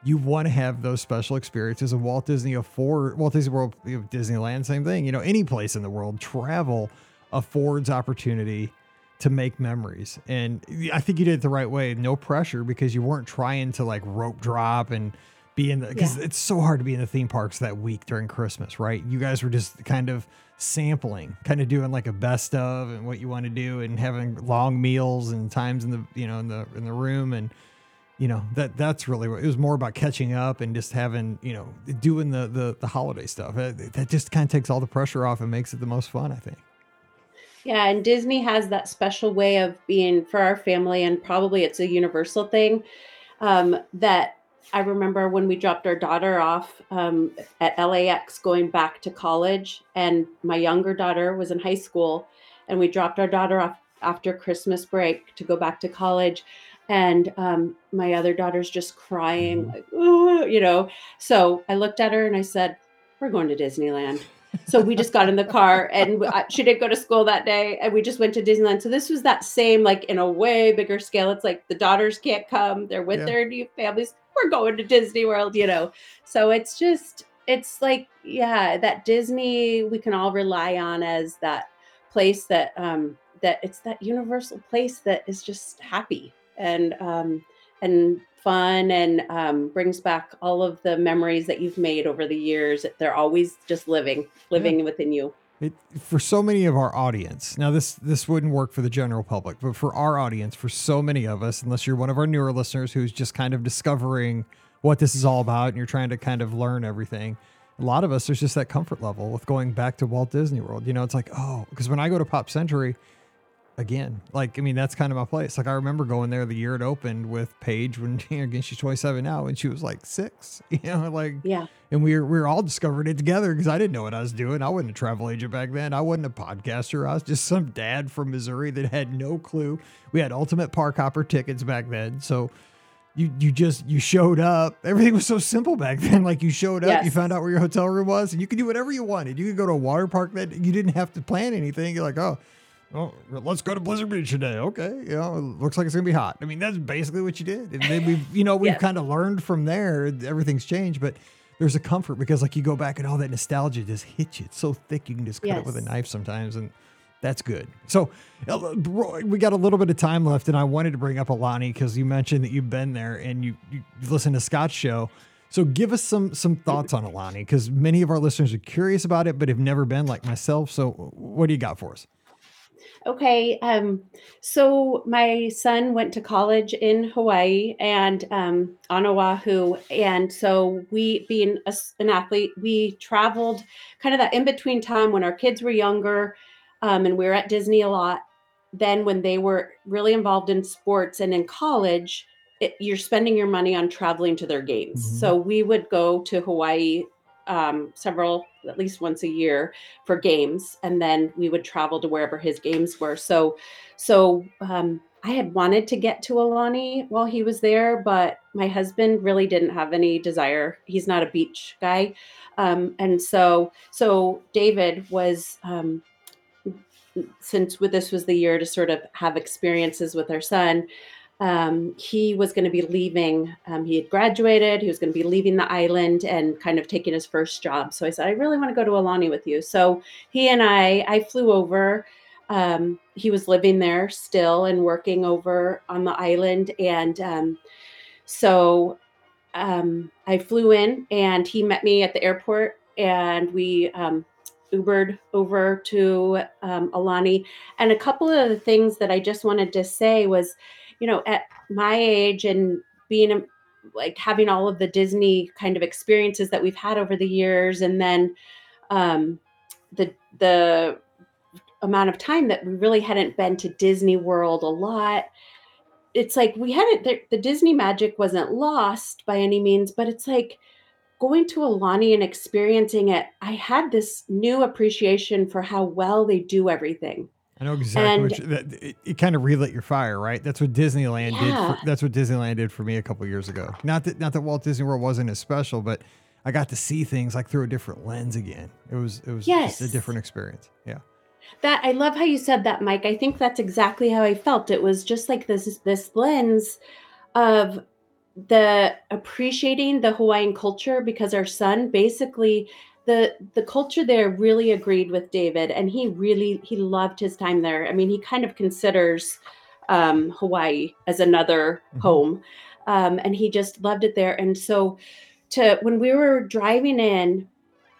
you want to have those special experiences and Walt Disney afford Walt Disney World Disneyland same thing you know any place in the world travel affords opportunity to make memories and I think you did it the right way no pressure because you weren't trying to like rope drop and be in the because Yeah. it's so hard to be in the theme parks that week during Christmas right you guys were just kind of sampling kind of doing like a best of and what you want to do and having long meals and times in the you know in the in the room and you know that that's really what it was more about catching up and just having you know doing the the, the holiday stuff that, just kind of takes all the pressure off and makes it the most fun i think Yeah, and Disney has that special way of being for our family, and probably it's a universal thing. Um, that I remember when we dropped our daughter off um, at LAX going back to college, and my younger daughter was in high school, and we dropped our daughter off after Christmas break to go back to college. And um, my other daughter's just crying, Mhm. like, you know. So I looked at her and I said, We're going to Disneyland. So we just got in the car and I- she didn't go to school that day and we just went to Disneyland. So this was that same, like in a way bigger scale. It's like the daughters can't come, they're with Yeah. their new families. We're going to Disney World, you know. So it's just, it's like, yeah, that Disney we can all rely on as that place that, um, that it's that universal place that is just happy and, um, and fun and um, brings back all of the memories that you've made over the years. They're always just living, living within you. It, for so many of our audience, now this this wouldn't work for the general public, but for our audience, for so many of us, unless you're one of our newer listeners who's just kind of discovering what this is all about and you're trying to kind of learn everything, a lot of us there's just that comfort level with going back to Walt Disney World. You know, it's like oh, because when I go to Pop Century, again, like I mean that's kind of my place. Like I remember going there the year it opened with Paige when *laughs* you know, again she's 27 now and she was like six. *laughs* You know, like Yeah. and we were we were all discovering it together because I didn't know what I was doing. I wasn't a travel agent back then. I wasn't a podcaster. I was just some dad from Missouri that had no clue. We had ultimate park hopper tickets back then, so you you just you showed up. Everything was so simple back *laughs* then. Like you showed up, you found out where your hotel room was, and you could do whatever you wanted. You could go to a water park that you didn't have to plan anything. You're like, oh. Oh, let's go to Blizzard Beach today. Okay, you know, looks like it's gonna be hot. I mean, that's basically what you did, and then we, you know, we've Yeah. kind of learned from there. Everything's changed, but there's a comfort because like you go back and all that nostalgia just hits you. It's so thick you can just cut it with a knife sometimes, and that's good. So uh, we got a little bit of time left, and I wanted to bring up Aulani because you mentioned that you've been there and you you listen to Scott's show. So give us some some thoughts on Aulani because many of our listeners are curious about it, but have never been like myself. So what do you got for us? Okay. Um, so my son went to college in Hawaii and um, on Oahu. And so we, being a an athlete, we traveled kind of that in between time when our kids were younger um, and we were at Disney a lot. Then when they were really involved in sports and in college, it, you're spending your money on traveling to their games. Mhm. So we would go to Hawaii um, several, at least once a year for games and then we would travel to wherever his games were. So so um, i had wanted to get to Aulani while he was there but my husband really didn't have any desire. He's not a beach guy. Um, and so so david was um, since this was the year to sort of have experiences with our son um, he was going to be leaving. Um, he had graduated. He was going to be leaving the island and kind of taking his first job. So I said, I really want to go to Aulani with you. So he and I, I flew over. Um, he was living there still and working over on the island. And um, so um, I flew in and he met me at the airport and we um, Ubered over to Aulani. And a couple of the things that I just wanted to say was, you know, at my age and being like having all of the Disney kind of experiences that we've had over the years, and then um, the the amount of time that we really hadn't been to Disney World a lot. It's like we hadn't the, the Disney magic wasn't lost by any means, but it's like going to Aulani and experiencing it. I had this new appreciation for how well they do everything. I know exactly And- what you, that, it, it kind of relit your fire, right? That's what Disneyland did. For, that's what Disneyland did for me a couple years ago. Not that not that Walt Disney World wasn't as special, but I got to see things like through a different lens again. It was it was just a different experience. Yeah. That I love how you said that, Mike. I think that's exactly how I felt. It was just like this this lens of the appreciating the Hawaiian culture because our son basically the the culture there really agreed with David and he really he loved his time there. I mean, he kind of considers um, Hawaii as another Mhm. home, um, and he just loved it there. And so, to when we were driving in,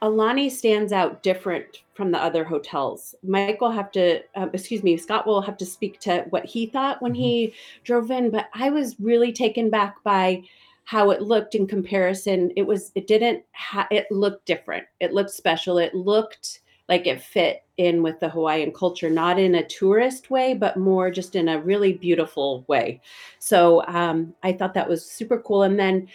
Aulani stands out different from the other hotels. Mike will have to, uh, excuse me, Scott will have to speak to what he thought when he drove in. But I was really taken back by how it looked in comparison. It was, it didn't, ha- it looked different. It looked special. It looked like it fit in with the Hawaiian culture, not in a tourist way, but more just in a really beautiful way. So um, I thought that was super cool. And then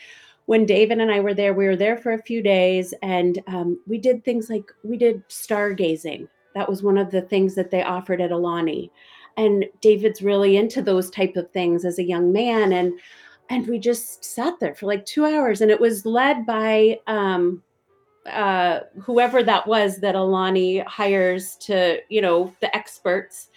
when David and I were there, we were there for a few days and um, we did things like we did stargazing. That was one of the things that they offered at Aulani. And David's really into those type of things as a young man. And and we just sat there for like two hours and it was led by um, uh, whoever that was that Aulani hires to, you know, the experts.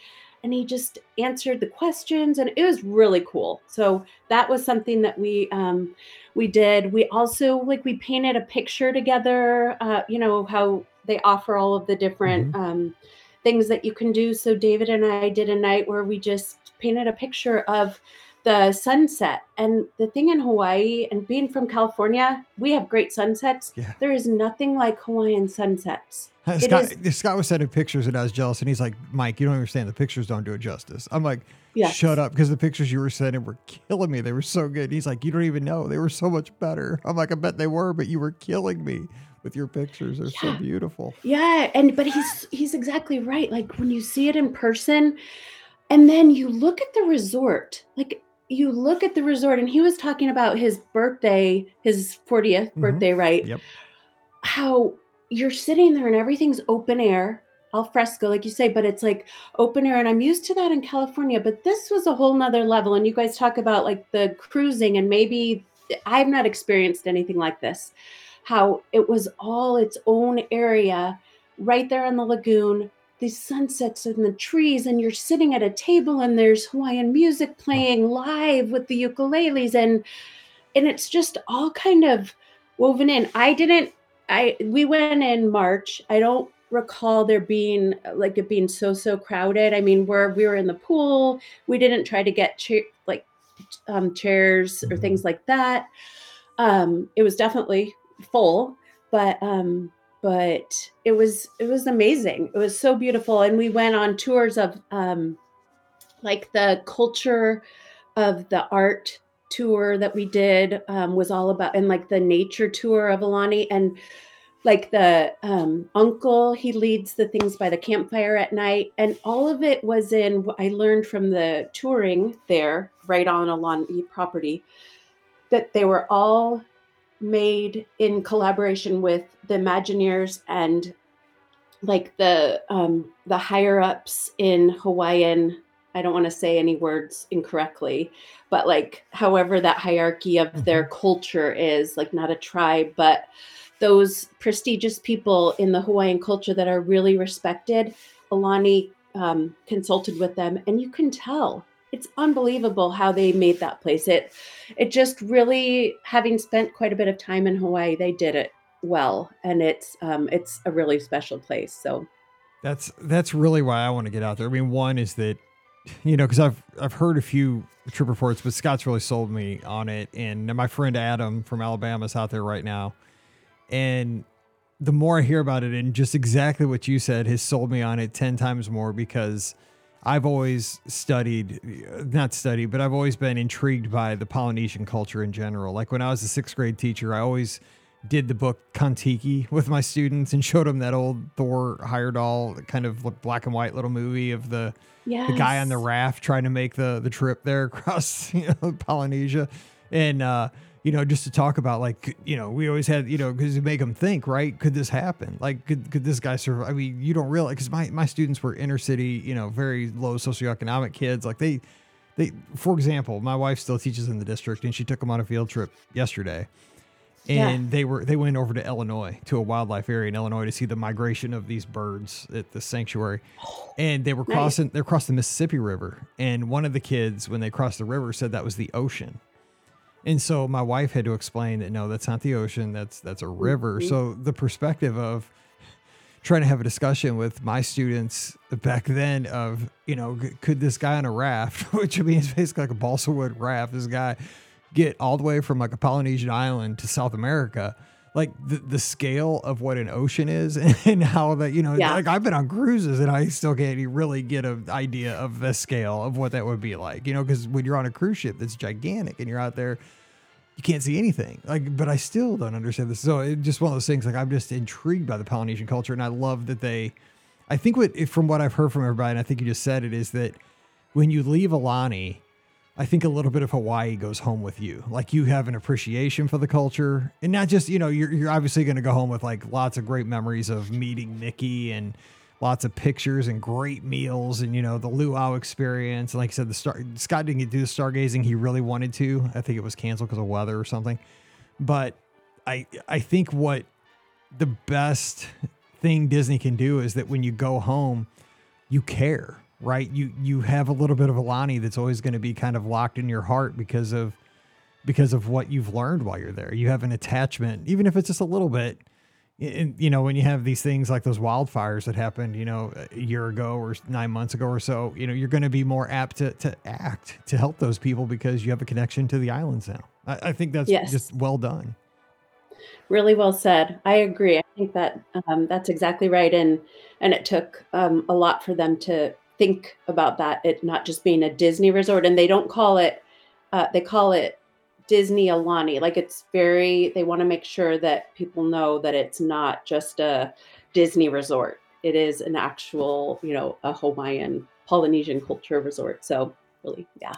And he just answered the questions and it was really cool. So that was something that we um, we did. We also like we painted a picture together, uh, you know, how they offer all of the different mm-hmm. um, things that you can do. So David and I did a night where we just painted a picture of the sunset. And the thing in Hawaii and being from California, we have great sunsets. Yeah. There is nothing like Hawaiian sunsets. Scott, is, Scott was sending pictures and I was jealous. And he's like, Mike, you don't understand. The pictures don't do it justice. I'm like, yes. shut up. Because the pictures you were sending were killing me. They were so good. He's like, you don't even know. They were so much better. I'm like, I bet they were, but you were killing me with your pictures. They're yeah. so beautiful. Yeah. And, but he's, he's exactly right. Like when you see it in person, and then you look at the resort, like you look at the resort and he was talking about his birthday, his 40th mm-hmm. birthday, right? Yep. How you're sitting there and everything's open air, al fresco, like you say, but it's like open air. And I'm used to that in California, but this was a whole nother level. And you guys talk about like the cruising and maybe I've not experienced anything like this. How it was all its own area right there on the lagoon these sunsets and the trees and you're sitting at a table and there's hawaiian music playing live with the ukuleles and and it's just all kind of woven in. I didn't i we went in march. I don't recall there being like it being so so crowded. I mean where we were in the pool. We didn't try to get cha- like um, chairs or things like that. Um it was definitely full but um but it was it was amazing. It was so beautiful. And we went on tours of um like the culture of the art tour that we did um, was all about and like the nature tour of Aulani and like the um, uncle he leads the things by the campfire at night. And all of it was in I learned from the touring there right on Aulani property that they were all made in collaboration with the Imagineers and like the um, the higher ups in Hawaiian. I don't want to say any words incorrectly, but like however that hierarchy of mm-hmm. their culture is, like not a tribe, but those prestigious people in the Hawaiian culture that are really respected. Aulani um, consulted with them, and you can tell it's unbelievable how they made that place. It it just really having spent quite a bit of time in Hawaii, they did it well, and it's um, it's a really special place. So that's that's really why I want to get out there. I mean, one is that you know because I've I've heard a few trip reports, but Scott's really sold me on it, and my friend Adam from Alabama is out there right now, and the more I hear about it, and just exactly what you said has sold me on it ten times more because I've always studied, not studied, but I've always been intrigued by the Polynesian culture in general. Like when I was a sixth grade teacher, I always did the book Kon-Tiki with my students and showed them that old Thor Heyerdahl kind of black and white little movie of the yes. the guy on the raft trying to make the the trip there *laughs* across you know Polynesia, and uh, you know, just to talk about like, you know, we always had, you know, because you make them think, right? Could this happen? Like, could, could this guy survive? I mean, you don't realize because my, my students were inner city, you know, very low socioeconomic kids. Like they, they, for example, my wife still teaches in the district and she took them on a field trip yesterday. And yeah. they were they went over to Illinois to a wildlife area in Illinois to see the migration of these birds at the sanctuary. And they were crossing nice. they're crossing the Mississippi River. And one of the kids, when they crossed the river, said that was the ocean. And so my wife had to explain that no, that's not the ocean. That's that's a river. Mm-hmm. So the perspective of trying to have a discussion with my students back then of you know could this guy on a raft, *laughs* which I mean is basically like a balsa wood raft, this guy get all the way from like a Polynesian island to South America. Like the, the scale of what an ocean is *laughs* and how that, you know, yeah. like I've been on cruises and I still can't really get an idea of the scale of what that would be like, you know, because when you're on a cruise ship that's gigantic and you're out there you can't see anything. Like, but I still don't understand this. So it's just one of those things. Like, I'm just intrigued by the Polynesian culture, and I love that they. I think what from what I've heard from everybody, and I think you just said it, is that when you leave Aulani, I think a little bit of Hawaii goes home with you. Like you have an appreciation for the culture, and not just you know you're you're obviously going to go home with like lots of great memories of meeting Mickey and lots of pictures and great meals and you know the luau experience. And like i said the star scott didn't get to do the stargazing he really wanted to. I think it was canceled because of weather or something. But i i think what the best thing disney can do is that when you go home you care right you you have a little bit of Aulani that's always going to be kind of locked in your heart because of because of what you've learned while you're there you have an attachment even if it's just a little bit and, you know, when you have these things like those wildfires that happened, you know, a year ago or nine months ago or so, you know, you're going to be more apt to, to act to help those people because you have a connection to the islands now. I, I think that's yes. just well done. Really well said. I agree. I think that um, that's exactly right. And and it took um, a lot for them to think about that. It not just being a Disney resort, and they don't call it. Uh, they call it Disney Aulani Like it's very, they want to make sure that people know that it's not just a Disney resort. It is an actual, you know, a Hawaiian Polynesian culture resort. So really, yeah.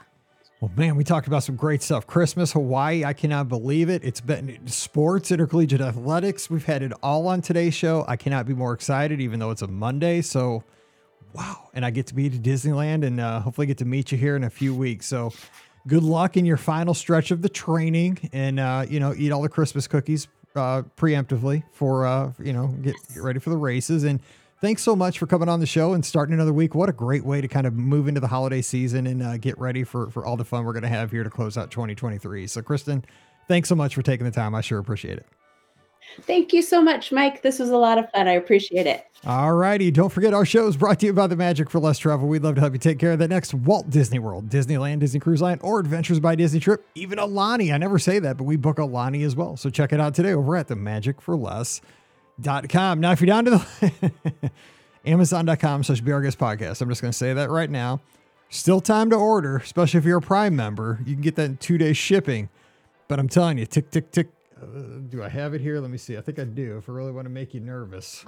Well, man, we talked about some great stuff. Christmas, Hawaii, I cannot believe it. It's been sports, intercollegiate athletics. We've had it all on today's show. I cannot be more excited, even though it's a Monday. So, wow. And I get to be to Disneyland and uh, hopefully get to meet you here in a few weeks. So, good luck in your final stretch of the training and uh, you know eat all the christmas cookies uh, preemptively for uh, you know get, get ready for the races. And thanks so much for coming on the show and starting another week. What a great way to kind of move into the holiday season and uh, get ready for for all the fun we're going to have here to close out 2023 so kristen thanks so much for taking the time. I sure appreciate it Thank you so much, Mike. This was a lot of fun. I appreciate it. All righty. Don't forget our show is brought to you by the Magic for Less Travel. We'd love to help you take care of the next Walt Disney World, Disneyland, Disney Cruise Line, or Adventures by Disney trip, even Aulani. I never say that, but we book Aulani as well. So check it out today over at the Magic for Less. Dot com. Now, if you're down to the *laughs* Amazon.com slash BRGS podcast, I'm just going to say that right now. Still time to order, especially if you're a Prime member. You can get that in two days shipping. But I'm telling you, tick, tick, tick, uh, do I have it here? Let me see. I think I do. If I really want to make you nervous.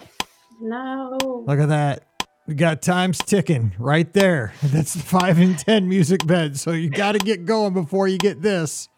No. Look at that. We got times ticking right there. That's the five and ten music bed. So you got to get going before you get this.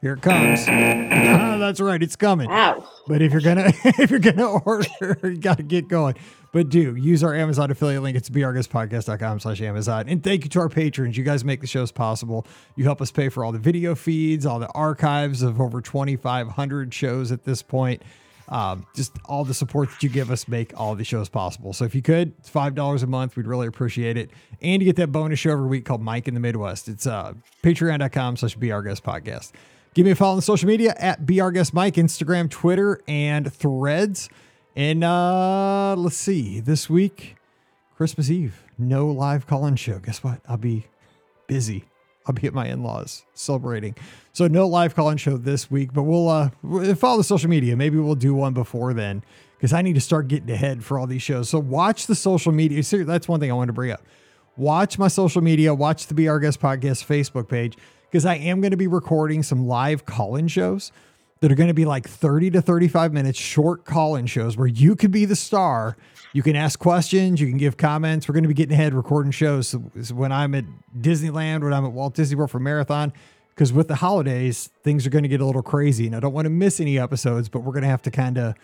Here it comes. Ah, that's right, it's coming. Wow. But if you're gonna *laughs* if you're gonna order, you got to get going. But do use our Amazon affiliate link. It's beourguestpodcast.com slash Amazon. And thank you to our patrons. You guys make the shows possible. You help us pay for all the video feeds, all the archives of over 2,500 shows at this point. Um, just all the support that you give us make all the shows possible. So if you could, it's five dollars a month. We'd really appreciate it. And you get that bonus show every week called Mike in the Midwest. It's uh, patreon.com slash podcast. Give me a follow on social media at Mike, Instagram, Twitter, and threads. And uh, let's see, this week, Christmas Eve, no live call in show. Guess what? I'll be busy. I'll be at my in laws celebrating. So, no live call in show this week, but we'll uh, follow the social media. Maybe we'll do one before then because I need to start getting ahead for all these shows. So, watch the social media. That's one thing I want to bring up. Watch my social media, watch the Our Guest Podcast Facebook page because I am going to be recording some live call in shows that are going to be like 30 to 35 minutes short call-in shows where you could be the star. You can ask questions, you can give comments. We're going to be getting ahead recording shows so when I'm at Disneyland, when I'm at Walt Disney World for marathon because with the holidays, things are going to get a little crazy and I don't want to miss any episodes, but we're going to have to kind of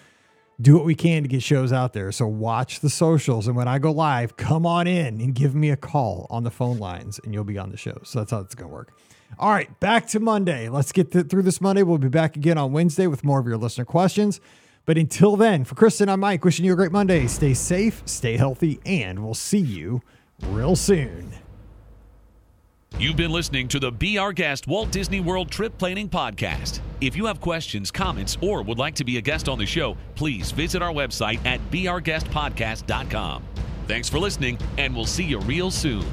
do what we can to get shows out there. So watch the socials and when I go live, come on in and give me a call on the phone lines and you'll be on the show. So that's how it's going to work. All right, back to Monday. Let's get th- through this Monday. We'll be back again on Wednesday with more of your listener questions. But until then, for Kristen, I'm Mike, wishing you a great Monday. Stay safe, stay healthy, and we'll see you real soon. You've been listening to the Be Our Guest Walt Disney World Trip Planning Podcast. If you have questions, comments, or would like to be a guest on the show, please visit our website at beourguestpodcast.com. Thanks for listening, and we'll see you real soon.